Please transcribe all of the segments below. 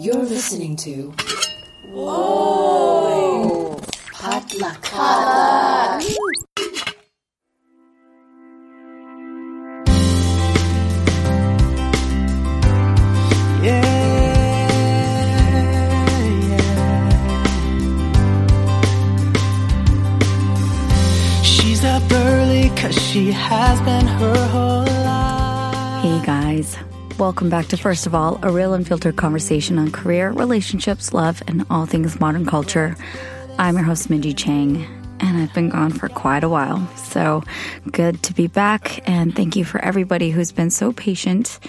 You're listening to. Whoa! Potluck. Potluck. She's up early cause she has been her whole life. Hey guys, welcome back to First of All, a real unfiltered conversation on career, relationships, love, and all things modern culture. I'm your host, Minji Chang, and I've been gone for quite a while. So good to be back, and thank you for everybody who's been so patient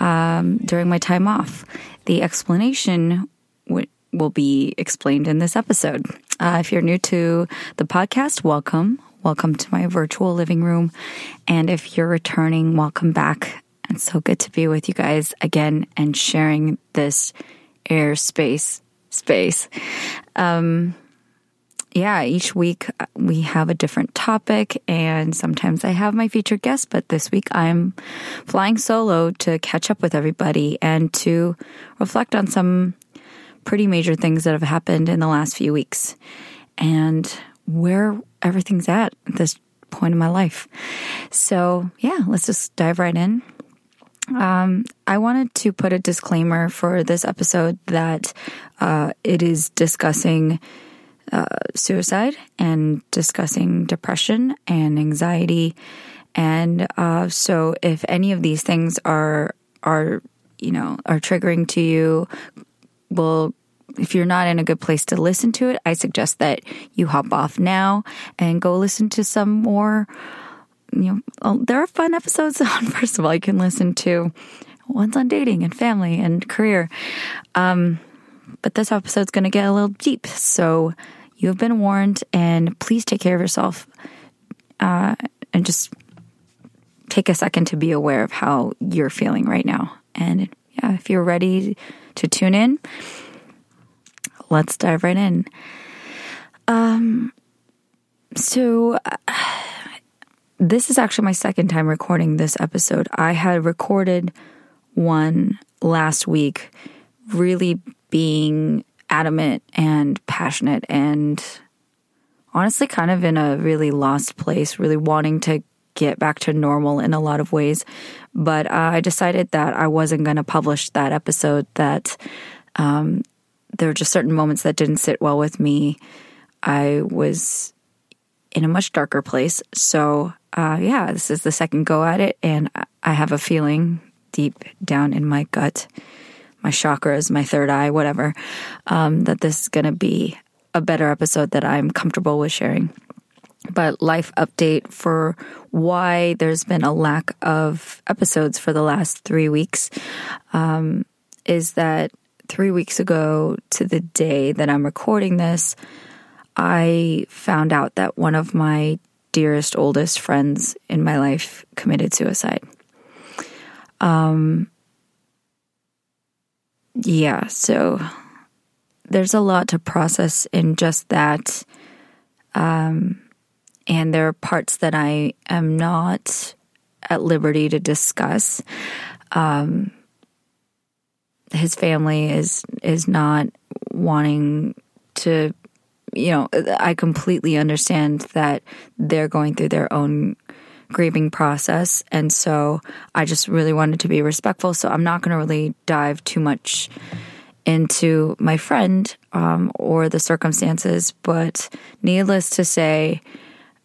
um, during my time off. The explanation w- will be explained in this episode. Uh, if you're new to the podcast, welcome. Welcome to my virtual living room. And if you're returning, welcome back. It's so good to be with you guys again and sharing this airspace space. Um, yeah, each week uh, we have a different topic, and sometimes I have my featured guest, but this week I'm flying solo to catch up with everybody and to reflect on some pretty major things that have happened in the last few weeks and where everything's at at this point in my life. So, yeah, let's just dive right in. Um, I wanted to put a disclaimer for this episode that uh, it is discussing uh, suicide and discussing depression and anxiety. And uh, so, if any of these things are are you know are triggering to you, will if you're not in a good place to listen to it, I suggest that you hop off now and go listen to some more. You know, there are fun episodes on. First of all, you can listen to ones on dating and family and career. Um, but this episode's going to get a little deep, so you have been warned. And please take care of yourself, uh, and just take a second to be aware of how you're feeling right now. And yeah, if you're ready to tune in, let's dive right in. Um, so uh, this is actually my second time recording this episode. I had recorded one last week, really being adamant and passionate and honestly kind of in a really lost place, really wanting to get back to normal in a lot of ways. But uh, I decided that I wasn't going to publish that episode, that um, there were just certain moments that didn't sit well with me. I was in a much darker place. So, uh, yeah, this is the second go at it. And I have a feeling deep down in my gut, my chakras, my third eye, whatever, um, that this is going to be a better episode that I'm comfortable with sharing. But life update for why there's been a lack of episodes for the last three weeks um, is that three weeks ago to the day that I'm recording this, I found out that one of my dearest, oldest friends in my life committed suicide. Um, yeah, so there's a lot to process in just that. Um, and there are parts that I am not at liberty to discuss. Um, his family is is not wanting to you know i completely understand that they're going through their own grieving process. And so i just really wanted to be respectful. So i'm not going to really dive too much into my friend um, or the circumstances. But needless to say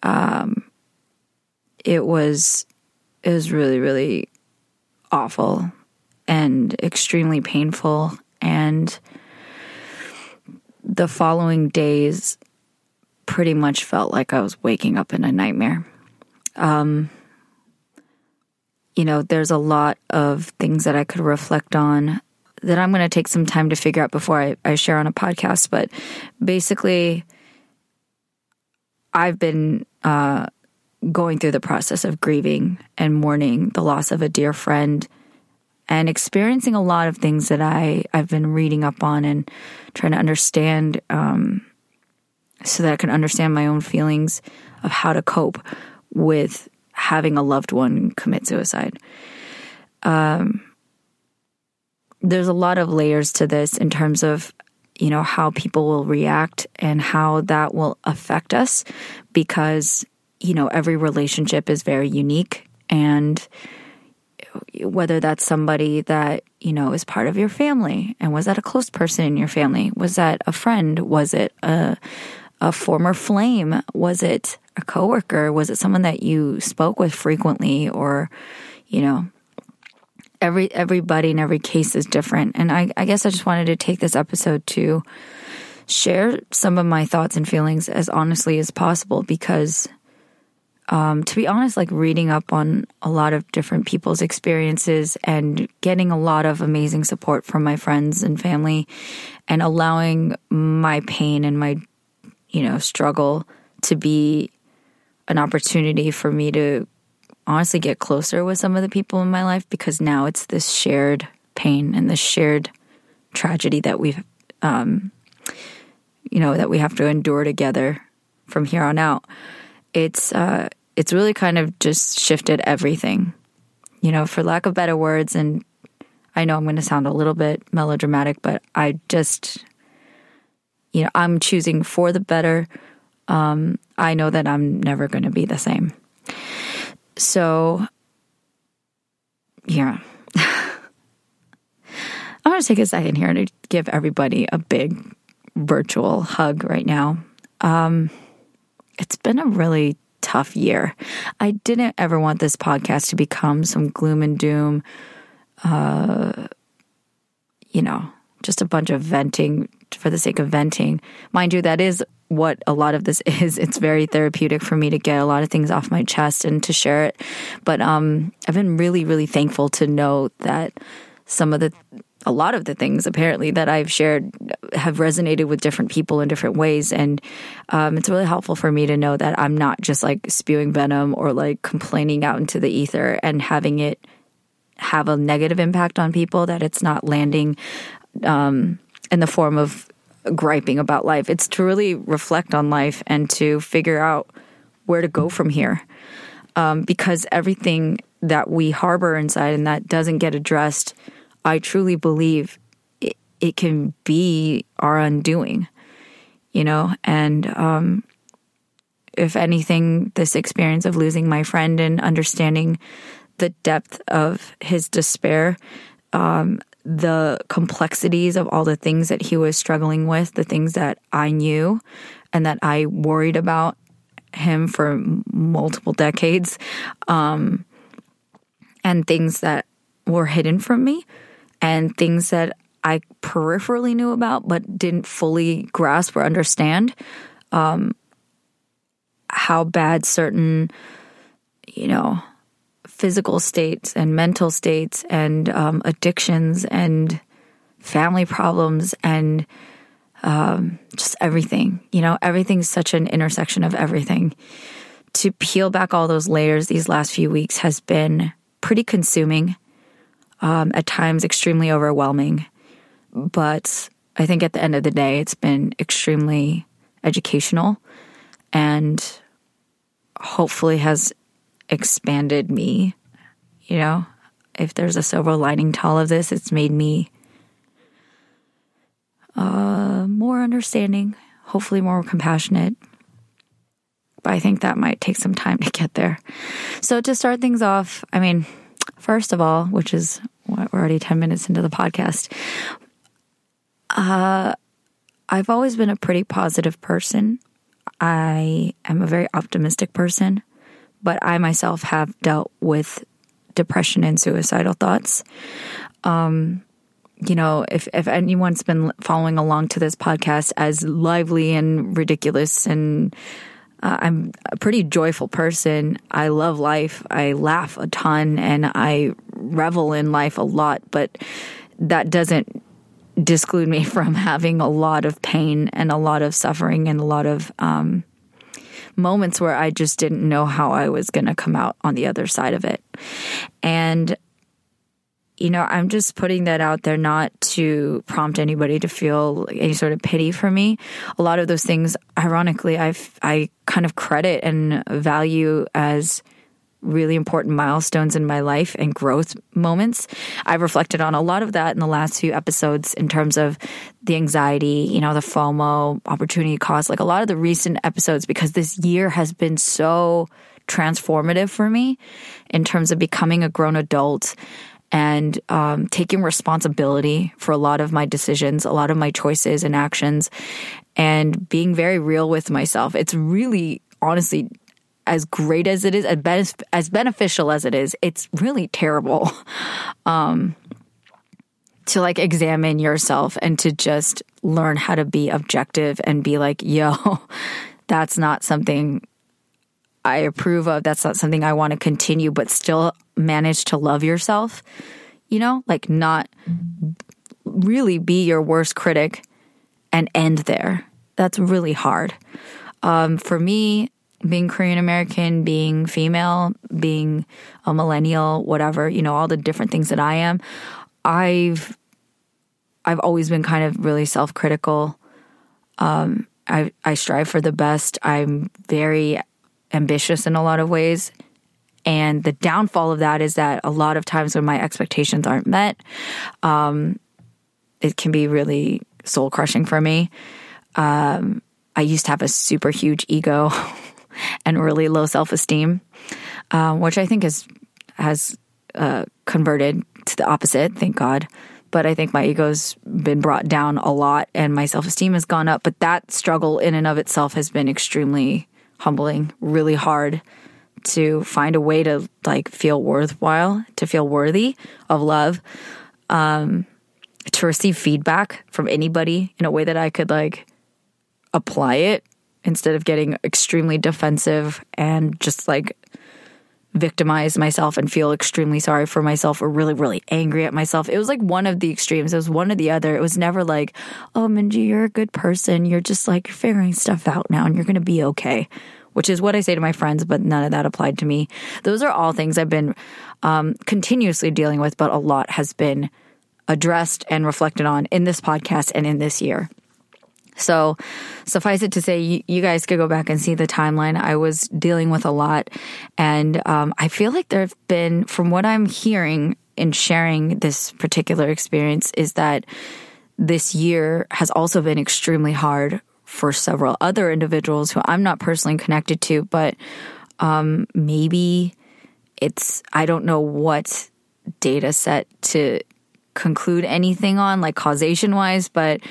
um, it was it was really really awful and extremely painful. And the following days pretty much felt like I was waking up in a nightmare. Um, you know, there's a lot of things that I could reflect on that I'm going to take some time to figure out before I, I share on a podcast. But basically, I've been uh, going through the process of grieving and mourning the loss of a dear friend and experiencing a lot of things that I, I've been reading up on and trying to understand um, so that I can understand my own feelings of how to cope with having a loved one commit suicide. Um, there's a lot of layers to this in terms of you know how people will react and how that will affect us because you know every relationship is very unique and whether that's somebody that you know is part of your family. And was that a close person in your family? Was that a friend? Was it a a former flame? Was it a coworker? Was it someone that you spoke with frequently? Or you know every everybody in every case is different. And I, I guess i just wanted to take this episode to share some of my thoughts and feelings as honestly as possible because um, to be honest, like reading up on a lot of different people's experiences and getting a lot of amazing support from my friends and family and allowing my pain and my, you know, struggle to be an opportunity for me to honestly get closer with some of the people in my life because now it's this shared pain and this shared tragedy that we've, um, you know, that we have to endure together from here on out. It's uh, it's really kind of just shifted everything. You know, for lack of better words, and I know I'm going to sound a little bit melodramatic, but I just, you know, I'm choosing for the better. Um, I know that I'm never going to be the same. So, yeah. I'm going to take a second here to give everybody a big virtual hug right now. Um, it's been a really tough year. I didn't ever want this podcast to become some gloom and doom, uh, you know, just a bunch of venting for the sake of venting. Mind you, that is what a lot of this is. It's very therapeutic for me to get a lot of things off my chest and to share it. But um, I've been really, really thankful to know that some of the a lot of the things apparently that I've shared have resonated with different people in different ways. And um, it's really helpful for me to know that I'm not just like spewing venom or like complaining out into the ether and having it have a negative impact on people, that it's not landing um, in the form of griping about life. It's to really reflect on life and to figure out where to go from here. Um, because everything that we harbor inside and that doesn't get addressed I truly believe it, it can be our undoing, you know, and, um, if anything, this experience of losing my friend and understanding the depth of his despair, um, the complexities of all the things that he was struggling with, the things that I knew and that I worried about him for multiple decades, um, and things that were hidden from me and things that I peripherally knew about but didn't fully grasp or understand. Um, how bad certain, you know, physical states and mental states and um, addictions and family problems and um, just everything. You know, everything's such an intersection of everything. To peel back all those layers these last few weeks has been pretty consuming um, at times extremely overwhelming. But I think at the end of the day, it's been extremely educational and hopefully has expanded me. You know, if there's a silver lining to all of this, it's made me uh, more understanding, hopefully more compassionate. I think that might take some time to get there. So, to start things off, I mean, First of all, which is what, we're already 10 minutes into the podcast, uh, I've always been a pretty positive person. I am a very optimistic person, but I myself have dealt with depression and suicidal thoughts. Um, you know, if, if anyone's been following along to this podcast as lively and ridiculous and uh, I'm a pretty joyful person. I love life. I laugh a ton and I revel in life a lot, but that doesn't disclude me from having a lot of pain and a lot of suffering and a lot of um, moments where I just didn't know how I was going to come out on the other side of it. And you know, I'm just putting that out there not to prompt anybody to feel any sort of pity for me. A lot of those things, ironically, I I kind of credit and value as really important milestones in my life and growth moments. I've reflected on a lot of that in the last few episodes in terms of the anxiety, you know, the FOMO, opportunity cost, like a lot of the recent episodes, because this year has been so transformative for me in terms of becoming a grown adult and um, taking responsibility for a lot of my decisions, a lot of my choices and actions, and being very real with myself. It's really, honestly, as great as it is, as, as beneficial as it is, it's really terrible um, to like examine yourself and to just learn how to be objective and be like, yo, that's not something I approve of. That's not something I want to continue, but still manage to love yourself. You know, like not really be your worst critic and end there. That's really hard. Um, for me, being Korean American, being female, being a millennial, whatever, you know, all the different things that I am, I've I've always been kind of really self-critical. Um, I I strive for the best. I'm very ambitious in a lot of ways. And the downfall of that is that a lot of times when my expectations aren't met, um, it can be really soul crushing for me. Um, I used to have a super huge ego and really low self esteem, um, which I think is has uh, converted to the opposite. Thank God. But I think my ego's been brought down a lot, and my self esteem has gone up. But that struggle in and of itself has been extremely humbling, really hard to find a way to like feel worthwhile, to feel worthy of love, um, to receive feedback from anybody in a way that I could like apply it instead of getting extremely defensive and just like victimize myself and feel extremely sorry for myself or really, really angry at myself. It was like one of the extremes. It was one or the other. It was never like, oh, Minji, you're a good person. You're just like you're figuring stuff out now and you're going to be okay, which is what I say to my friends, but none of that applied to me. Those are all things I've been um, continuously dealing with, but a lot has been addressed and reflected on in this podcast and in this year. So, suffice it to say, you, guys could go back and see the timeline. I was dealing with a lot. And um, I feel like there have been, from what I'm hearing in sharing this particular experience, is that this year has also been extremely hard for several other individuals who I'm not personally connected to, but um, maybe it's, I don't know what data set to conclude anything on, like causation wise, but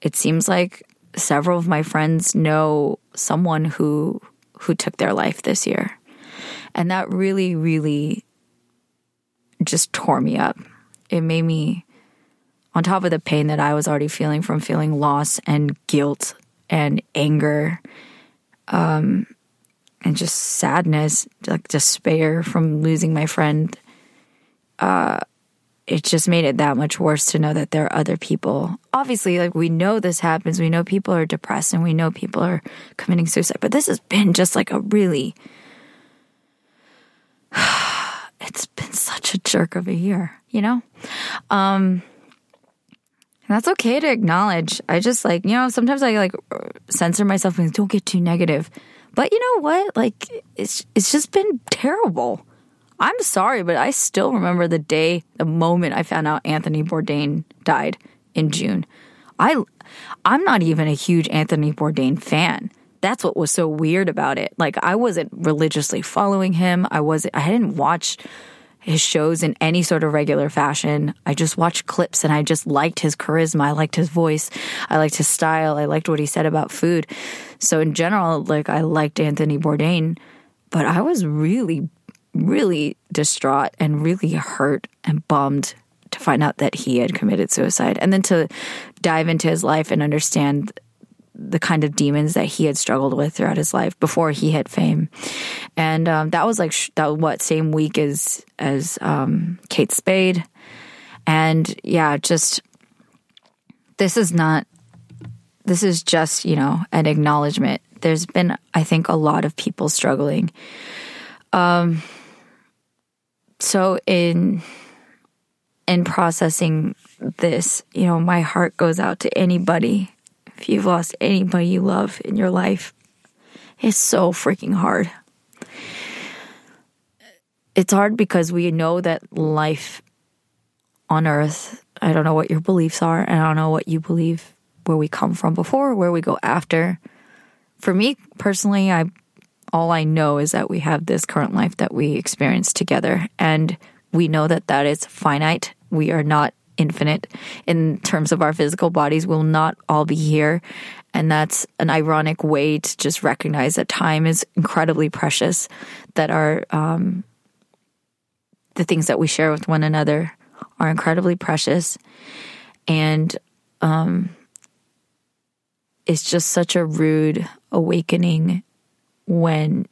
it seems like several of my friends know someone who who took their life this year. And that really really just tore me up. It made me on top of the pain that I was already feeling from feeling loss and guilt and anger um and just sadness, like despair from losing my friend. Uh it just made it that much worse to know that there are other people. Obviously, like we know this happens. We know people are depressed and we know people are committing suicide, but this has been just like a really, it's been such a jerk of a year, you know? Um, that's okay to acknowledge. I just like, you know, sometimes I like censor myself and don't get too negative. But you know what? Like, it's, it's just been terrible. I'm sorry, but I still remember the day, the moment I found out Anthony Bourdain died in June. I, I'm not even a huge Anthony Bourdain fan. That's what was so weird about it. Like I wasn't religiously following him. I wasn't. I didn't watch his shows in any sort of regular fashion. I just watched clips and I just liked his charisma. I liked his voice. I liked his style. I liked what he said about food. So in general, like I liked Anthony Bourdain, but I was really really distraught and really hurt and bummed to find out that he had committed suicide and then to dive into his life and understand the kind of demons that he had struggled with throughout his life before he hit fame. And um, that was like that what same week as as um, kate spade. And yeah just this is not this is just you know an acknowledgement. There's been i think a lot of people struggling. Um so in in processing this, you know, my heart goes out to anybody. If you've lost anybody you love in your life, it's so freaking hard. it's hard because we know that life on earth, I don't know what your beliefs are, and I don't know what you believe where we come from before, where we go after. For me personally, I all I know is that we have this current life that we experience together and we know that that is finite. We are not infinite in terms of our physical bodies. We'll not all be here. And that's an ironic way to just recognize that time is incredibly precious, that our, um, the things that we share with one another are incredibly precious. And, um, it's just such a rude awakening when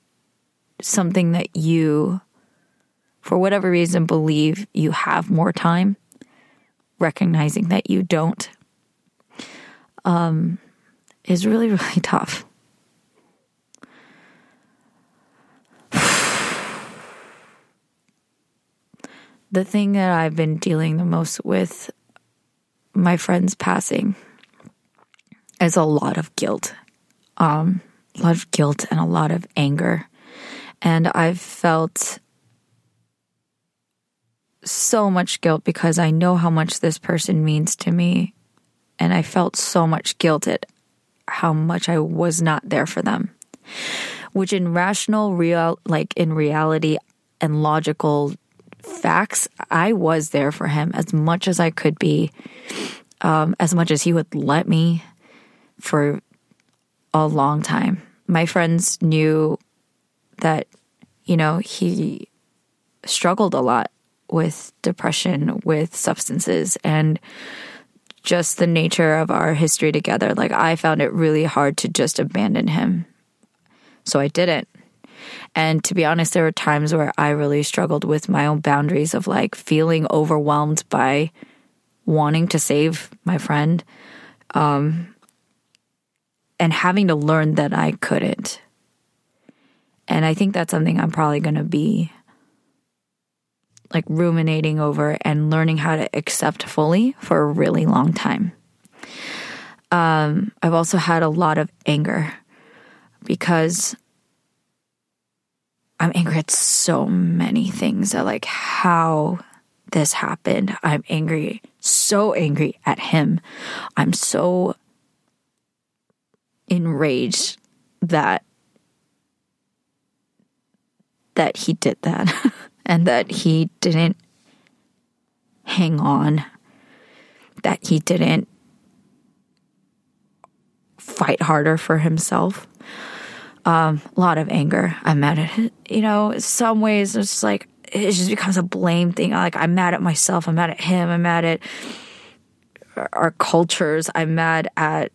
something that you, for whatever reason, believe you have more time, recognizing that you don't, um, is really, really tough. the thing that I've been dealing the most with my friends passing is a lot of guilt. Um, a lot of guilt and a lot of anger. And I've felt so much guilt because I know how much this person means to me. And I felt so much guilt at how much I was not there for them. Which in rational, real, like in reality and logical facts, I was there for him as much as I could be, um, as much as he would let me for a long time. My friends knew that, you know, he struggled a lot with depression, with substances, and just the nature of our history together. Like, I found it really hard to just abandon him. So I didn't. And to be honest, there were times where I really struggled with my own boundaries of like feeling overwhelmed by wanting to save my friend. Um, and having to learn that I couldn't. And I think that's something I'm probably going to be like ruminating over and learning how to accept fully for a really long time. Um, I've also had a lot of anger because I'm angry at so many things at like how this happened. I'm angry, so angry at him. I'm so enraged that that he did that and that he didn't hang on that he didn't fight harder for himself. Um, a lot of anger. I'm mad at it you know some ways it's just like it just becomes a blame thing. Like i'm mad at myself. I'm mad at him. I'm mad at our cultures. I'm mad at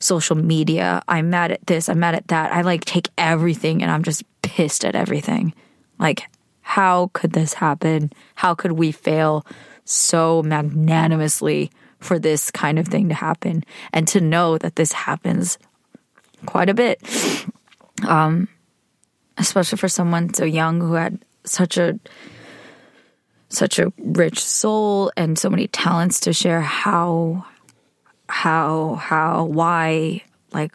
social media. I'm mad at this. I'm mad at that. I like take everything and I'm just pissed at everything. Like, how could this happen? How could we fail so magnanimously for this kind of thing to happen? And to know that this happens quite a bit. Um, especially for someone so young who had such a such a rich soul and so many talents to share how how, how, why, like,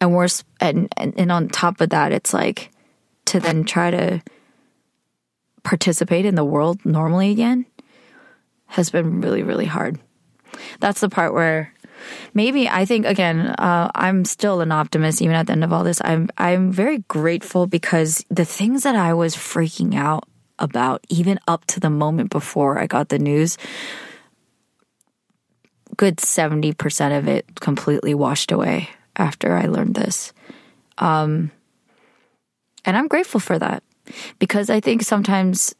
and worse, and, and, and on top of that, it's like to then try to participate in the world normally again has been really, really hard. That's the part where maybe I think again, uh, I'm still an optimist even at the end of all this. I'm I'm very grateful because the things that I was freaking out about, even up to the moment before I got the news, good 70% of it completely washed away after I learned this. Um, and I'm grateful for that because I think sometimes,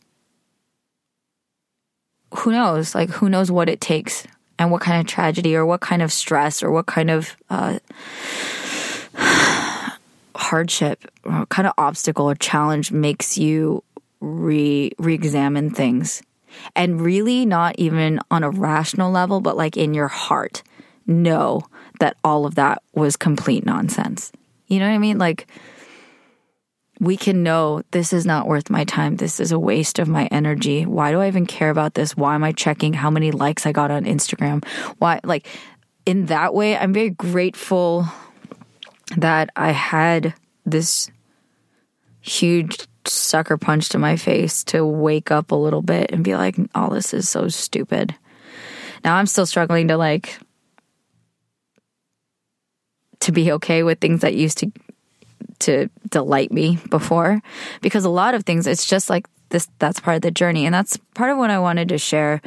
who knows, like, who knows what it takes and what kind of tragedy or what kind of stress or what kind of uh, hardship or what kind of obstacle or challenge makes you re re-examine things and really not even on a rational level, but like in your heart, know that all of that was complete nonsense. You know what I mean? Like, we can know this is not worth my time. This is a waste of my energy. Why do I even care about this? Why am I checking how many likes I got on Instagram? Why, like, in that way, I'm very grateful that I had this huge sucker punch to my face to wake up a little bit and be like, all oh, this is so stupid. Now I'm still struggling to like to be okay with things that used to to delight me before because a lot of things it's just like this that's part of the journey and that's part of what I wanted to share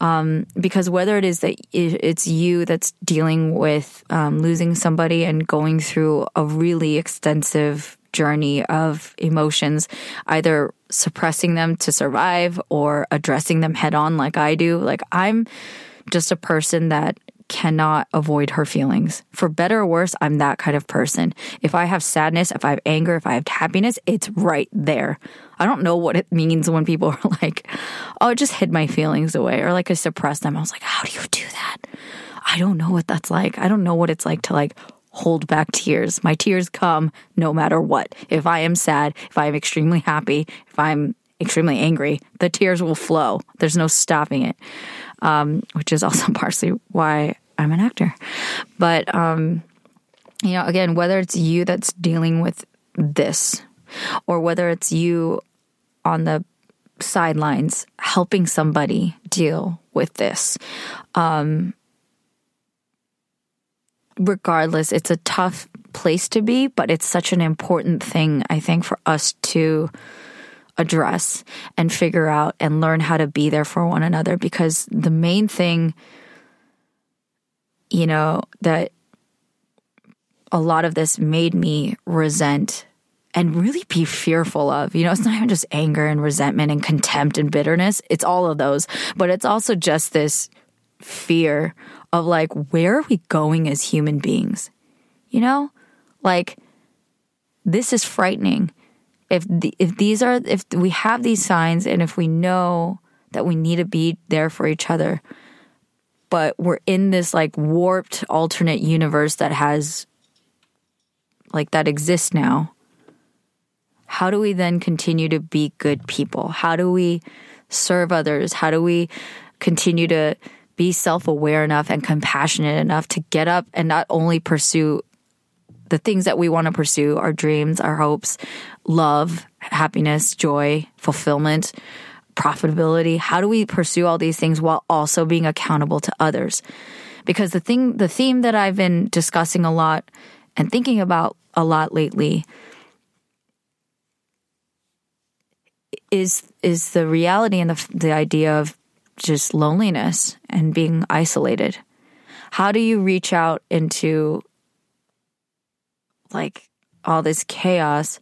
um, because whether it is that it's you that's dealing with um, losing somebody and going through a really extensive journey of emotions, either suppressing them to survive or addressing them head on, like I do. Like, I'm just a person that cannot avoid her feelings. For better or worse, I'm that kind of person. If I have sadness, if I have anger, if I have happiness, it's right there. I don't know what it means when people are like, oh, I just hid my feelings away or like I suppress them. I was like, how do you do that? I don't know what that's like. I don't know what it's like to like hold back tears. My tears come no matter what. If I am sad, if I am extremely happy, if I'm extremely angry, the tears will flow. There's no stopping it um, which is also partially why I'm an actor. But, um, you know, again, whether it's you that's dealing with this or whether it's you on the sidelines helping somebody deal with this, um, regardless, it's a tough place to be, but it's such an important thing, I think, for us to address and figure out and learn how to be there for one another because the main thing you know that a lot of this made me resent and really be fearful of. You know, it's not even just anger and resentment and contempt and bitterness. It's all of those, but it's also just this fear of like, where are we going as human beings? You know, like this is frightening. If the, if these are if we have these signs and if we know that we need to be there for each other but we're in this like warped alternate universe that has like that exists now how do we then continue to be good people? How do we serve others? How do we continue to be self-aware enough and compassionate enough to get up and not only pursue the things that we want to pursue, our dreams, our hopes, love, happiness, joy, fulfillment, profitability. How do we pursue all these things while also being accountable to others? Because the thing, the theme that I've been discussing a lot and thinking about a lot lately is is the reality and the the idea of just loneliness and being isolated. How do you reach out into like all this chaos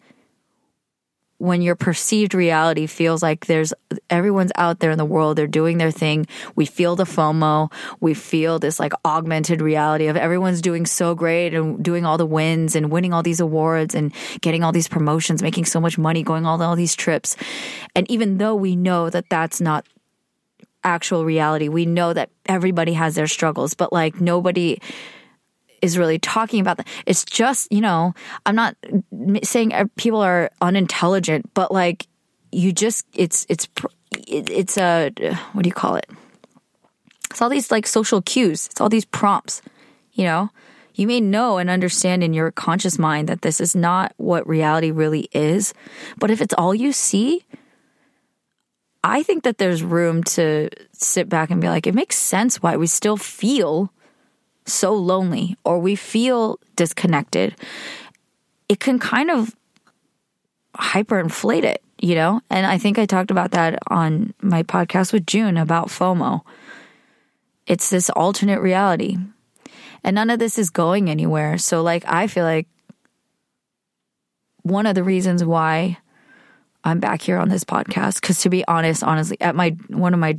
when your perceived reality feels like there's everyone's out there in the world, they're doing their thing. We feel the FOMO. We feel this like augmented reality of everyone's doing so great and doing all the wins and winning all these awards and getting all these promotions, making so much money, going all, all these trips. And even though we know that that's not actual reality, we know that everybody has their struggles, but like nobody is really talking about that. It's just, you know, I'm not saying uh, people are unintelligent, but like you just, it's, it's, it's a, what do you call it? It's all these like social cues. It's all these prompts, you know? You may know and understand in your conscious mind that this is not what reality really is. But if it's all you see, I think that there's room to sit back and be like, it makes sense why we still feel so lonely or we feel disconnected, it can kind of hyperinflate it, you know? And I think I talked about that on my podcast with June about FOMO. It's this alternate reality. And none of this is going anywhere. So, like, I feel like one of the reasons why I'm back here on this podcast, because to be honest, honestly, at my one of my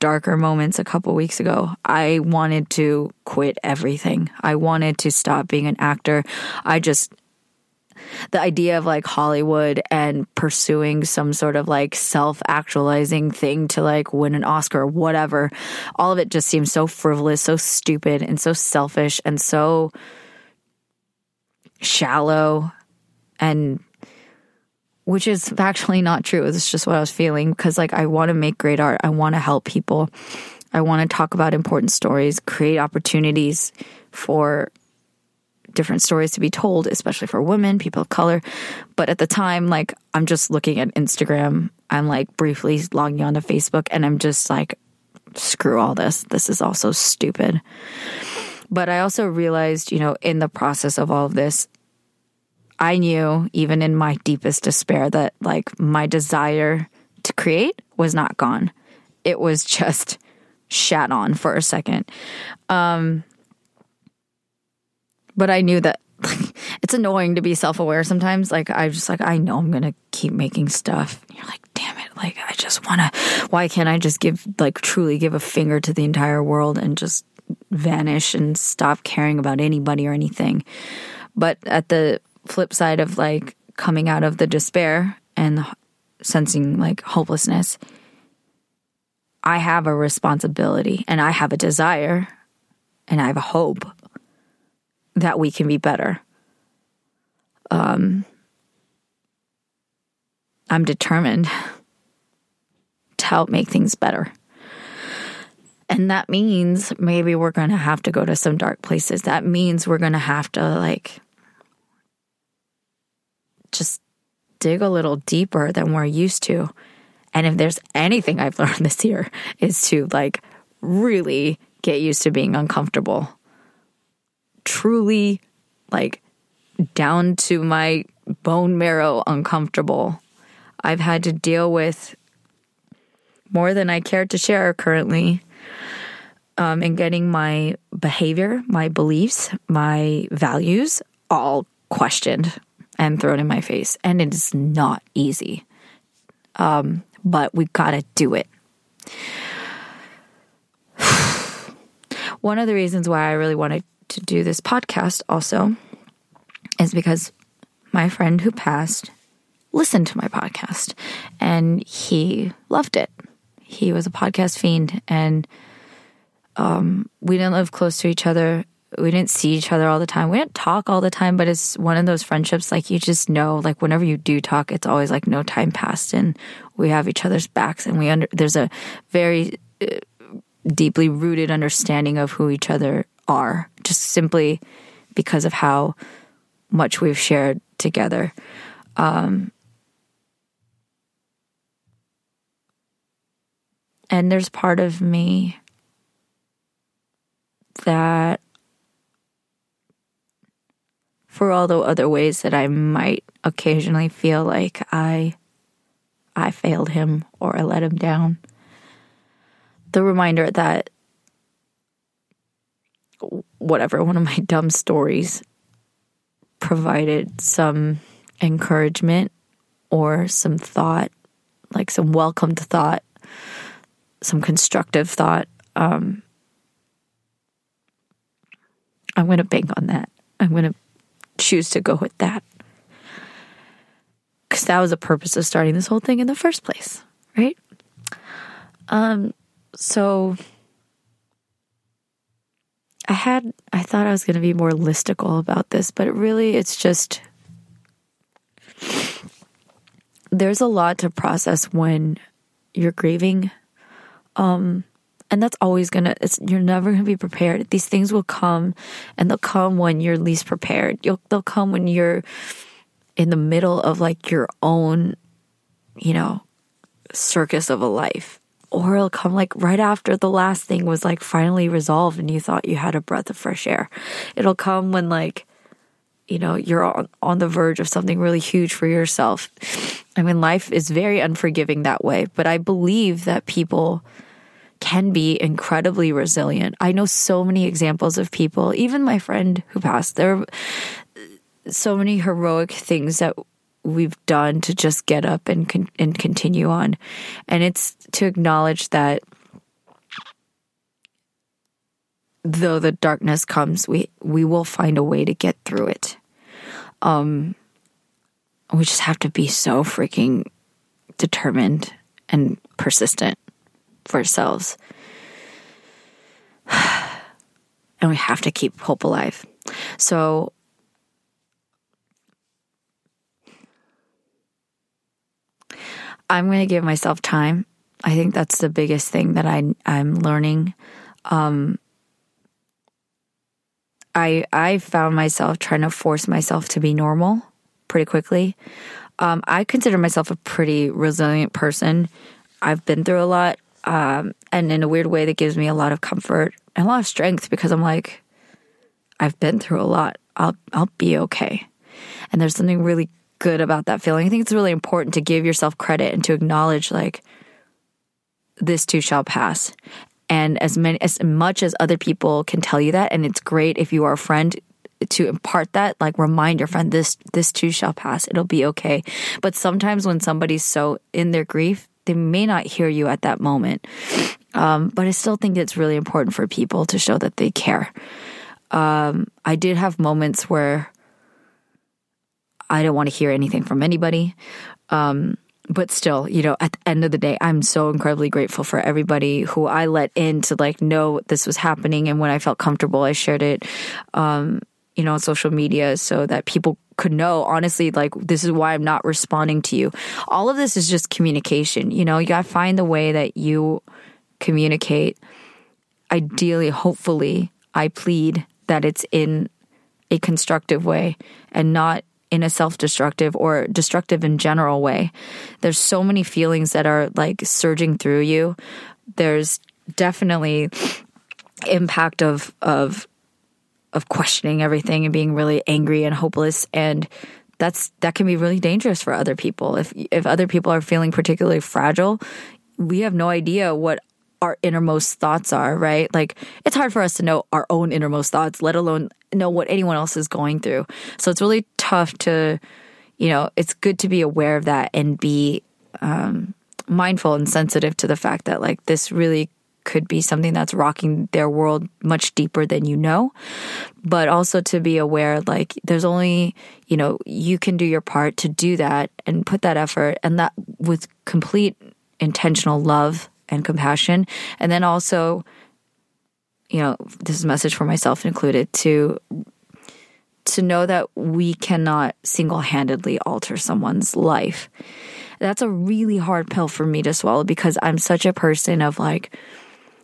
darker moments a couple weeks ago. I wanted to quit everything. I wanted to stop being an actor. I just the idea of like Hollywood and pursuing some sort of like self actualizing thing to like win an Oscar or whatever, all of it just seems so frivolous, so stupid, and so selfish and so shallow and which is actually not true. It's just what I was feeling because, like, I want to make great art. I want to help people. I want to talk about important stories, create opportunities for different stories to be told, especially for women, people of color. But at the time, like, I'm just looking at Instagram. I'm like briefly logging onto Facebook and I'm just like, screw all this. This is also stupid. But I also realized, you know, in the process of all of this, I knew even in my deepest despair that like my desire to create was not gone. It was just shat on for a second. Um, but I knew that it's annoying to be self aware sometimes. Like, I'm just like, I know I'm going to keep making stuff. You're like, damn it. Like, I just want to, why can't I just give, like, truly give a finger to the entire world and just vanish and stop caring about anybody or anything? But at the flip side of like coming out of the despair and sensing like hopelessness, I have a responsibility and I have a desire and I have a hope that we can be better. Um, I'm determined to help make things better. And that means maybe we're going to have to go to some dark places. That means we're going to have to like just dig a little deeper than we're used to. And if there's anything I've learned this year is to like really get used to being uncomfortable. Truly like down to my bone marrow uncomfortable. I've had to deal with more than I care to share currently um, in getting my behavior, my beliefs, my values all questioned and thrown in my face. And it is not easy. Um, but we gotta do it. One of the reasons why I really wanted to do this podcast also is because my friend who passed listened to my podcast and he loved it. He was a podcast fiend and um, we didn't live close to each other. We didn't see each other all the time. We didn't talk all the time, but it's one of those friendships like you just know, like whenever you do talk, it's always like no time passed and we have each other's backs and we under, there's a very uh, deeply rooted understanding of who each other are, just simply because of how much we've shared together. Um, and there's part of me that for all the other ways that I might occasionally feel like I I failed him or I let him down. The reminder that whatever one of my dumb stories provided some encouragement or some thought, like some welcomed thought, some constructive thought. Um, I'm going to bank on that. I'm going to choose to go with that. Because that was the purpose of starting this whole thing in the first place, right? Um, so I had, I thought I was going to be more listicle about this, but really it's just, there's a lot to process when you're grieving. Um, and that's always gonna it's you're never gonna be prepared. These things will come and they'll come when you're least prepared. You'll, they'll come when you're in the middle of like your own you know circus of a life. Or it'll come like right after the last thing was like finally resolved and you thought you had a breath of fresh air. It'll come when like you know you're on, on the verge of something really huge for yourself. I mean life is very unforgiving that way but i believe that people can be incredibly resilient. I know so many examples of people, even my friend who passed, there are so many heroic things that we've done to just get up and con- and continue on. And it's to acknowledge that though the darkness comes, we we will find a way to get through it. Um we just have to be so freaking determined and persistent for ourselves. and we have to keep hope alive. So, I'm going to give myself time. I think that's the biggest thing that I I'm learning. Um, I I found myself trying to force myself to be normal pretty quickly. Um, I consider myself a pretty resilient person. I've been through a lot, um, and in a weird way, that gives me a lot of comfort and a lot of strength because I'm like, I've been through a lot. I'll I'll be okay. And there's something really good about that feeling. I think it's really important to give yourself credit and to acknowledge like this too shall pass. And as many as much as other people can tell you that, and it's great if you are a friend to impart that, like remind your friend this this too shall pass. It'll be okay. But sometimes when somebody's so in their grief, they may not hear you at that moment. Um, but I still think it's really important for people to show that they care. Um, I did have moments where I don't want to hear anything from anybody. Um, but still, you know, at the end of the day, I'm so incredibly grateful for everybody who I let in to like know this was happening. And when I felt comfortable, I shared it, um, you know, on social media so that people could know, honestly, like, this is why I'm not responding to you. All of this is just communication. You know, you got to find the way that you communicate. Ideally, hopefully, I plead that it's in a constructive way and not in a self destructive or destructive in general way. There's so many feelings that are like surging through you. There's definitely impact of of of questioning everything and being really angry and hopeless and that's that can be really dangerous for other people. If if other people are feeling particularly fragile, we have no idea what our innermost thoughts are, right? Like it's hard for us to know our own innermost thoughts, let alone know what anyone else is going through. So it's really tough to, you know, it's good to be aware of that and be um, mindful and sensitive to the fact that like this really could be something that's rocking their world much deeper than you know. But also to be aware, like, there's only, you know, you can do your part to do that and put that effort and that with complete intentional love and compassion. And then also, you know, this is a message for myself included to to know that we cannot single-handedly alter someone's life. That's a really hard pill for me to swallow because I'm such a person of like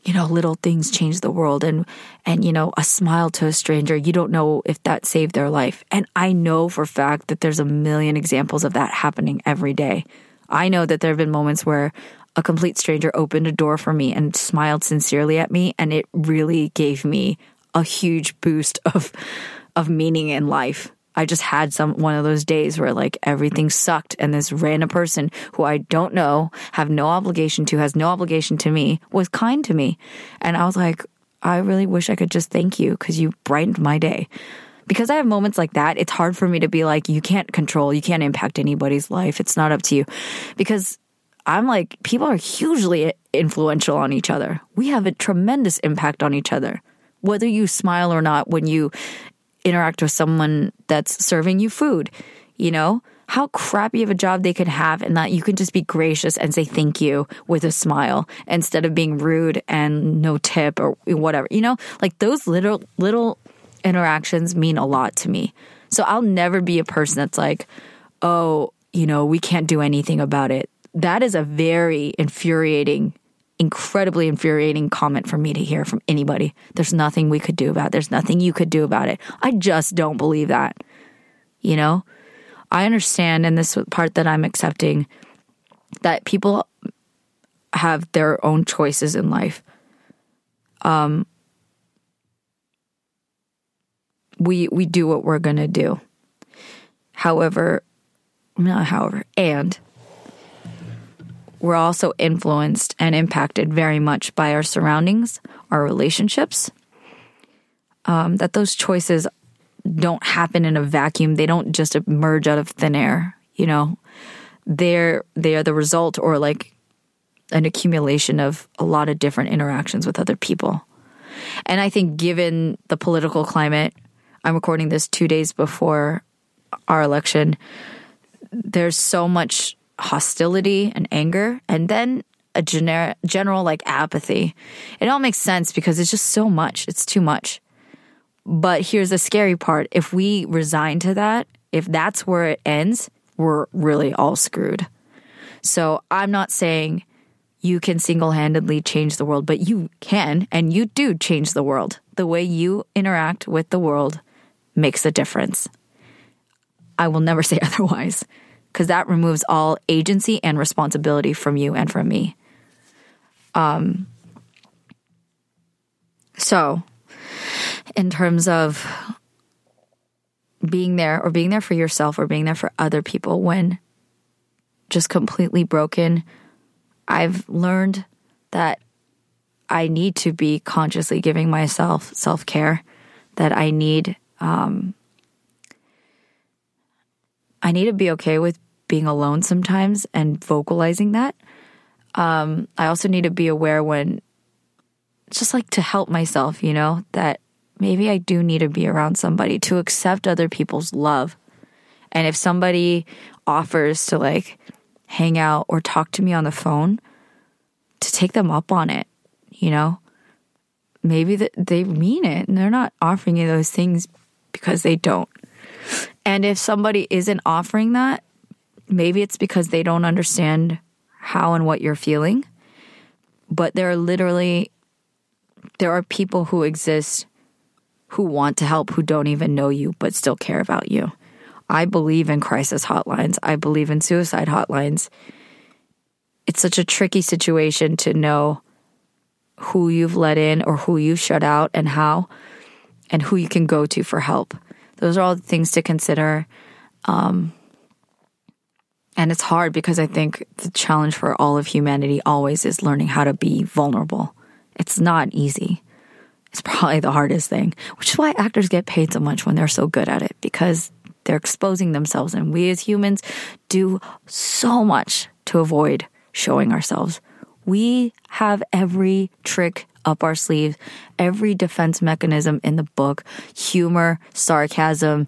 you know little things change the world and and you know a smile to a stranger you don't know if that saved their life and i know for fact that there's a million examples of that happening every day i know that there have been moments where a complete stranger opened a door for me and smiled sincerely at me and it really gave me a huge boost of of meaning in life. I just had some one of those days where like everything sucked and this random person who I don't know, have no obligation to, has no obligation to me, was kind to me. And I was like, I really wish I could just thank you because you brightened my day. Because I have moments like that, it's hard for me to be like, you can't control, you can't impact anybody's life. It's not up to you. Because I'm like, people are hugely influential on each other. We have a tremendous impact on each other. Whether you smile or not when you interact with someone that's serving you food, you know, how crappy of a job they could have and that you can just be gracious and say thank you with a smile instead of being rude and no tip or whatever. You know, like those little little interactions mean a lot to me. So I'll never be a person that's like, "Oh, you know, we can't do anything about it." that is a very infuriating incredibly infuriating comment for me to hear from anybody. There's nothing we could do about it. There's nothing you could do about it. I just don't believe that. You know? I understand in this part that I'm accepting that people have their own choices in life. Um we we do what we're to do. However, not however, and we're also influenced and impacted very much by our surroundings, our relationships. Um, that those choices don't happen in a vacuum. They don't just emerge out of thin air. You know, they're they are the result or like an accumulation of a lot of different interactions with other people. And I think, given the political climate, I'm recording this two days before our election. There's so much hostility and anger and then a generic general like apathy. It all makes sense because it's just so much. It's too much. But here's the scary part. If we resign to that, if that's where it ends, we're really all screwed. So I'm not saying you can single handedly change the world, but you can and you do change the world. The way you interact with the world makes a difference. I will never say otherwise because that removes all agency and responsibility from you and from me. Um, so, in terms of being there or being there for yourself or being there for other people when just completely broken, I've learned that I need to be consciously giving myself self care, that I need, um, I need to be okay with being alone sometimes and vocalizing that. Um, I also need to be aware when, just like to help myself, you know, that maybe I do need to be around somebody to accept other people's love. And if somebody offers to like hang out or talk to me on the phone, to take them up on it, you know? Maybe that they mean it and they're not offering you those things because they don't. And if somebody isn't offering that, maybe it's because they don't understand how and what you're feeling. But there are literally there are people who exist who want to help who don't even know you but still care about you. I believe in crisis hotlines. I believe in suicide hotlines. It's such a tricky situation to know who you've let in or who you've shut out and how and who you can go to for help. Those are all things to consider. Um, and it's hard because I think the challenge for all of humanity always is learning how to be vulnerable. It's not easy. It's probably the hardest thing, which is why actors get paid so much when they're so good at it because they're exposing themselves. And we as humans do so much to avoid showing ourselves. We have every trick up our sleeves, every defense mechanism in the book humor, sarcasm,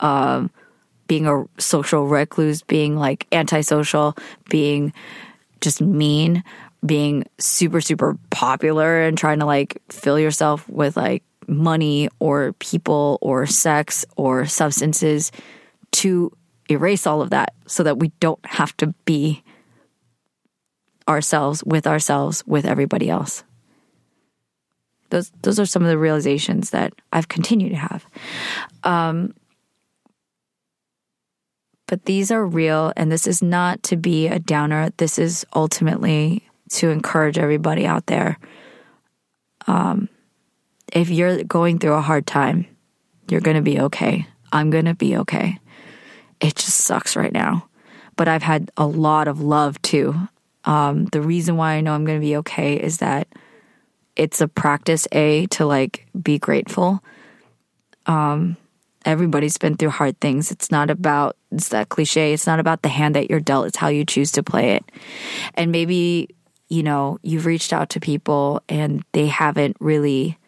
um, being a social recluse, being like antisocial, being just mean, being super, super popular and trying to like fill yourself with like money or people or sex or substances to erase all of that so that we don't have to be ourselves with ourselves with everybody else. Those those are some of the realizations that I've continued to have. Um, but these are real and this is not to be a downer this is ultimately to encourage everybody out there um, if you're going through a hard time, you're going to be okay. I'm going to be okay. It just sucks right now. But I've had a lot of love too. Um, the reason why I know I'm going to be okay is that it's a practice, A, to like be grateful. Um, everybody's been through hard things. It's not about, it's that cliche, it's not about the hand that you're dealt, it's how you choose to play it. And maybe, you know, you've reached out to people and they haven't really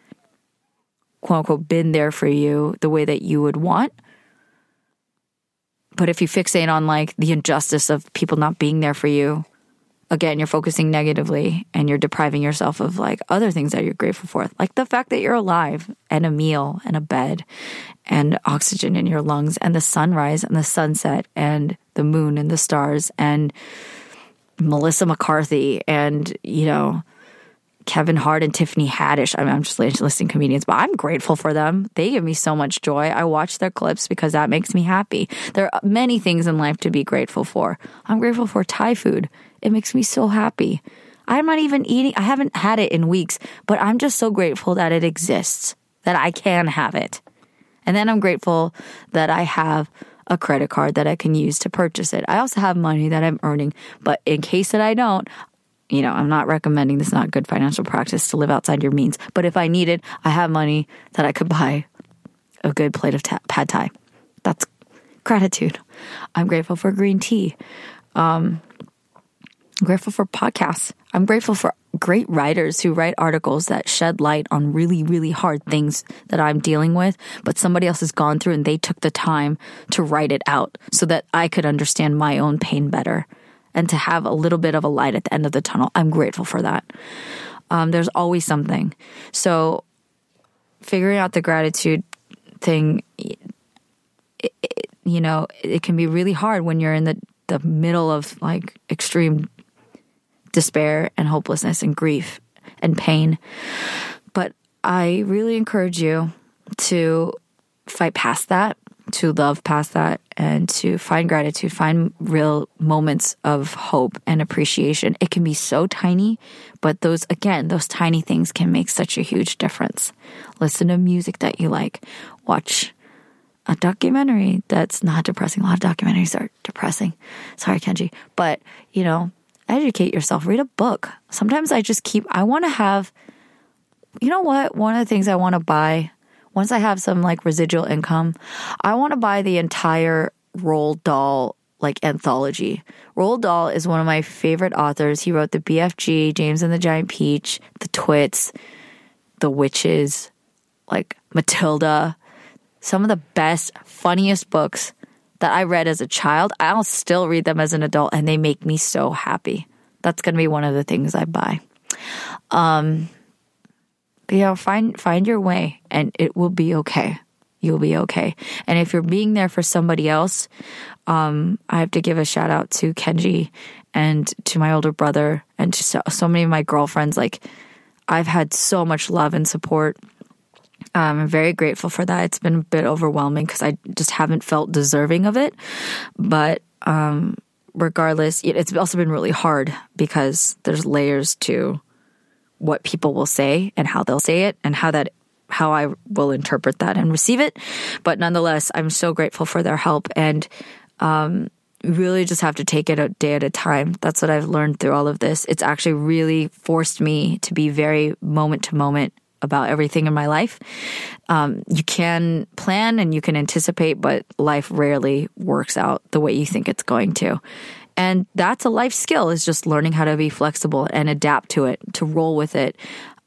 quote unquote been there for you the way that you would want. But if you fixate on like the injustice of people not being there for you, again, you're focusing negatively and you're depriving yourself of like other things that you're grateful for, like the fact that you're alive and a meal and a bed and oxygen in your lungs and the sunrise and the sunset and the moon and the stars and Melissa McCarthy and, you know, Kevin Hart and Tiffany Haddish. I mean, I'm just listing comedians, but I'm grateful for them. They give me so much joy. I watch their clips because that makes me happy. There are many things in life to be grateful for. I'm grateful for Thai food. It makes me so happy. I'm not even eating, I haven't had it in weeks, but I'm just so grateful that it exists, that I can have it. And then I'm grateful that I have a credit card that I can use to purchase it. I also have money that I'm earning, but in case that I don't, you know, I'm not recommending this not good financial practice to live outside your means. But if I needed, I have money that I could buy a good plate of ta- pad thai. That's gratitude. I'm grateful for green tea. Um, I'm grateful for podcasts. I'm grateful for great writers who write articles that shed light on really, really hard things that I'm dealing with, but somebody else has gone through and they took the time to write it out so that I could understand my own pain better and to have a little bit of a light at the end of the tunnel. I'm grateful for that. Um, there's always something. So figuring out the gratitude thing, it, it, you know, it can be really hard when you're in the, the middle of like extreme despair and hopelessness and grief and pain. But I really encourage you to fight past that, to love past that, and to find gratitude, find real moments of hope and appreciation. It can be so tiny, but those, again, those tiny things can make such a huge difference. Listen to music that you like, watch a documentary that's not depressing. A lot of documentaries are depressing. Sorry, Kenji. But, you know, educate yourself, read a book. Sometimes I just keep, I want to have, you know what? One of the things I want to buy once I have some like residual income, I want to buy the entire Roald Dahl like anthology. Roald Dahl is one of my favorite authors. He wrote the BFG, James and the Giant Peach, The Twits, The Witches, like Matilda. Some of the best, funniest books that I read as a child. I'll still read them as an adult and they make me so happy. That's going to be one of the things I buy. Um, but, know, find find your way and it will be okay. You'll be okay. And if you're being there for somebody else, um, I have to give a shout out to Kenji and to my older brother and to so, so many of my girlfriends. Like, I've had so much love and support. Um, I'm very grateful for that. It's been a bit overwhelming because I just haven't felt deserving of it. But um, regardless, it's also been really hard because there's layers to what people will say and how they'll say it and how that how I will interpret that and receive it. But nonetheless, I'm so grateful for their help and um, really just have to take it a day at a time. That's what I've learned through all of this. It's actually really forced me to be very moment to moment about everything in my life. Um, you can plan and you can anticipate, but life rarely works out the way you think it's going to. And that's a life skill is just learning how to be flexible and adapt to it, to roll with it,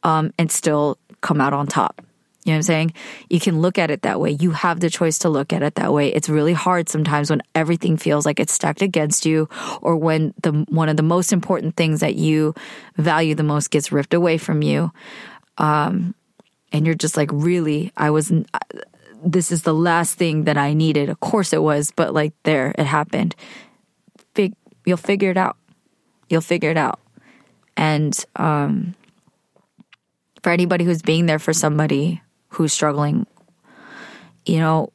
um, and still come out on top. You know what I'm saying? You can look at it that way. You have the choice to look at it that way. It's really hard sometimes when everything feels like it's stacked against you or when the one of the most important things that you value the most gets ripped away from you. Um, and you're just like, really, I was this is the last thing that I needed. Of course it was, but like there it happened fig- you'll figure it out. You'll figure it out. And um, for anybody who's being there for somebody who's struggling, you know,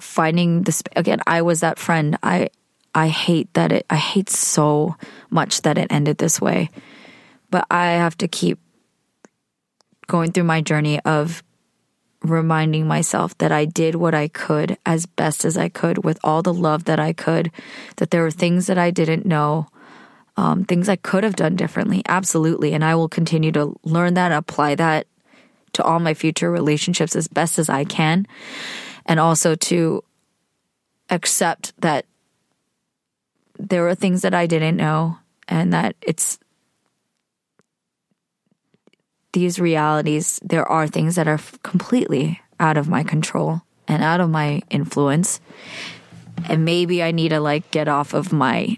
finding this again. I was that friend. I I hate that it. I hate so much that it ended this way. But I have to keep going through my journey of reminding myself that I did what I could as best as I could with all the love that I could, that there were things that I didn't know, um, things I could have done differently. Absolutely. And I will continue to learn that, apply that to all my future relationships as best as I can. And also to accept that there were things that I didn't know and that it's these realities, there are things that are completely out of my control and out of my influence. And maybe I need to like get off of my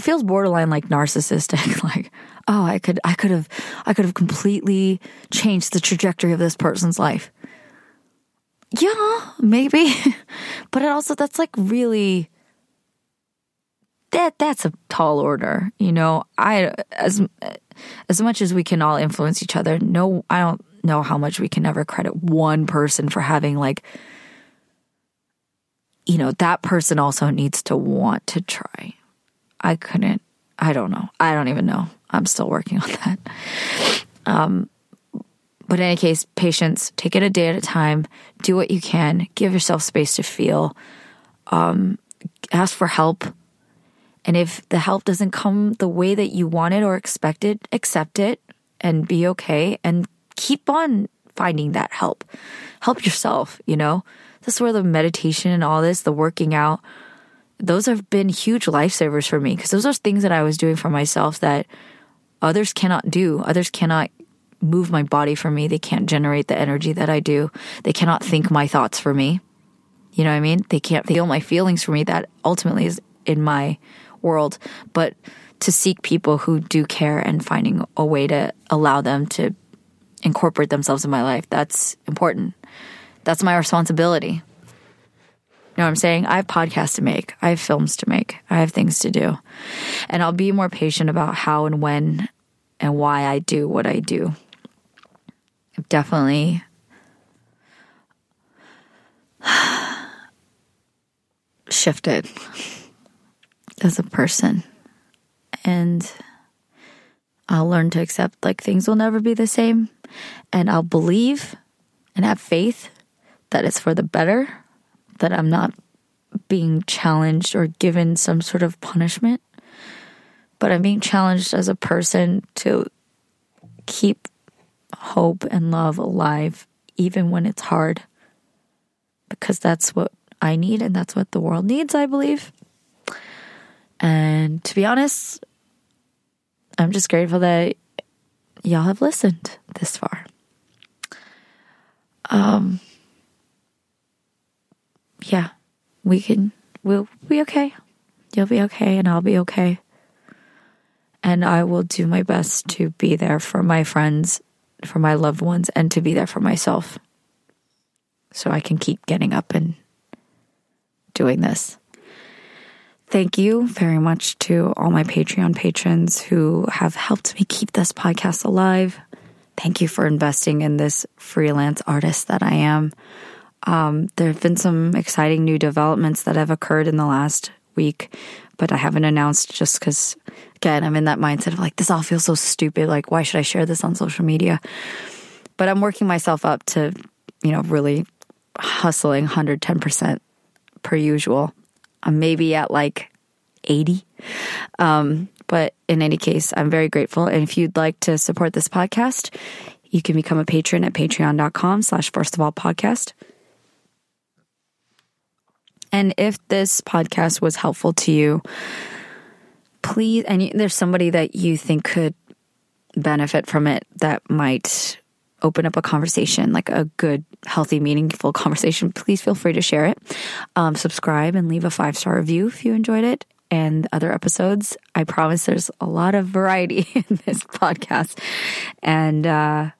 feels borderline like narcissistic like oh i could i could have i could have completely changed the trajectory of this person's life. Yeah maybe. But it also that's like really that that's a tall order you know? I as as much as we can all influence each other, no, I don't know how much we can ever credit one person for having like, you know, that person also needs to want to try. I couldn't, I don't know. I don't even know. I'm still working on that. Um, but in any case, patience, take it a day at a time, do what you can, give yourself space to feel, um, ask for help and if the help doesn't come the way that you wanted or expected, accept it and be okay and keep on finding that help. Help yourself, you know? This is where the meditation and all this, the working out, those have been huge lifesavers for me because those are things that I was doing for myself that others cannot do. Others cannot move my body for me. They can't generate the energy that I do. They cannot think my thoughts for me. You know what I mean? They can't feel my feelings for me. That ultimately is in my world, but to seek people who do care and finding a way to allow them to incorporate themselves in my life. That's important. That's my responsibility. You know what I'm saying? I have podcasts to make, I have films to make, I have things to do. And I'll be more patient about how and when and why I do what I do. I've definitely shifted as a person. And I'll learn to accept like things will never be the same. And I'll believe and have faith that it's for the better, that I'm not being challenged or given some sort of punishment. But I'm being challenged as a person to keep hope and love alive, even when it's hard, because that's what I need and that's what the world needs, I believe. And to be honest, I'm just grateful that y'all have listened this far. Um, yeah, we can, we'll be okay. You'll be okay, and I'll be okay. And I will do my best to be there for my friends, for my loved ones, and to be there for myself. So I can keep getting up and doing this. Thank you very much to all my Patreon patrons who have helped me keep this podcast alive. Thank you for investing in this freelance artist that I am. Um, there have been some exciting new developments that have occurred in the last week, but I haven't announced just because, again, I'm in that mindset of like, this all feels so stupid. Like, why should I share this on social media? But I'm working myself up to, you know, really hustling 110% per usual. I'm maybe at like 80. Um, but in any case, I'm very grateful. And if you'd like to support this podcast, you can become a patron at patreon.com slash first of all podcast. And if this podcast was helpful to you, please, and there's somebody that you think could benefit from it that might open up a conversation, like a good, healthy, meaningful conversation, please feel free to share it. Um, subscribe and leave a five star review if you enjoyed it and other episodes. I promise there's a lot of variety in this podcast. And uh,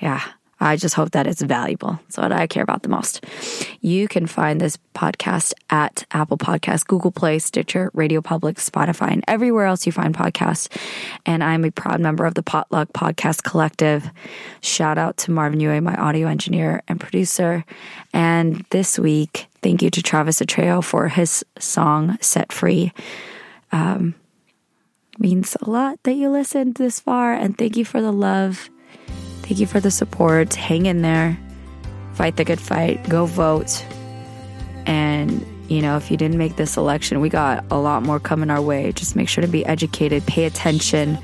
yeah, I just hope that it's valuable. That's what I care about the most. You can find this podcast at Apple Podcasts, Google Play, Stitcher, Radio Public, Spotify, and everywhere else you find podcasts. And I'm a proud member of the Potluck Podcast Collective. Shout out to Marvin Yue, my audio engineer and producer. And this week, thank you to Travis Atreo for his song Set Free. Um, means a lot that you listened this far, and thank you for the love Thank you for the support. Hang in there. Fight the good fight. Go vote. And, you know, if you didn't make this election, we got a lot more coming our way. Just make sure to be educated, pay attention,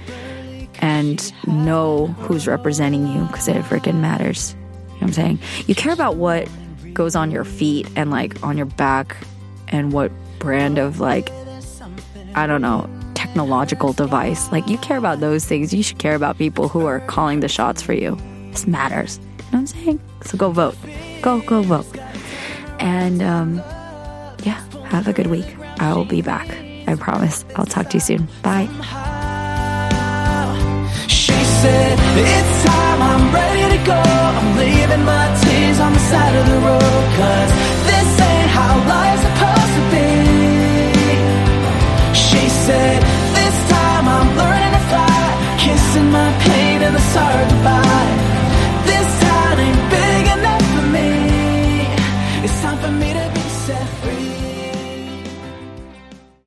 and know who's representing you because it freaking matters. You know what I'm saying? You care about what goes on your feet and like on your back and what brand of like, I don't know, technological device. Like, you care about those things. You should care about people who are calling the shots for you. This matters. You know what I'm saying? So go vote. Go, go vote. And um, yeah, have a good week. I will be back. I promise. I'll talk to you soon. Bye. She said, It's time, I'm ready to go. I'm leaving my tears on the side of the road. Cause said This time I'm learning to fly. Kissing my pain and the sorry goodbye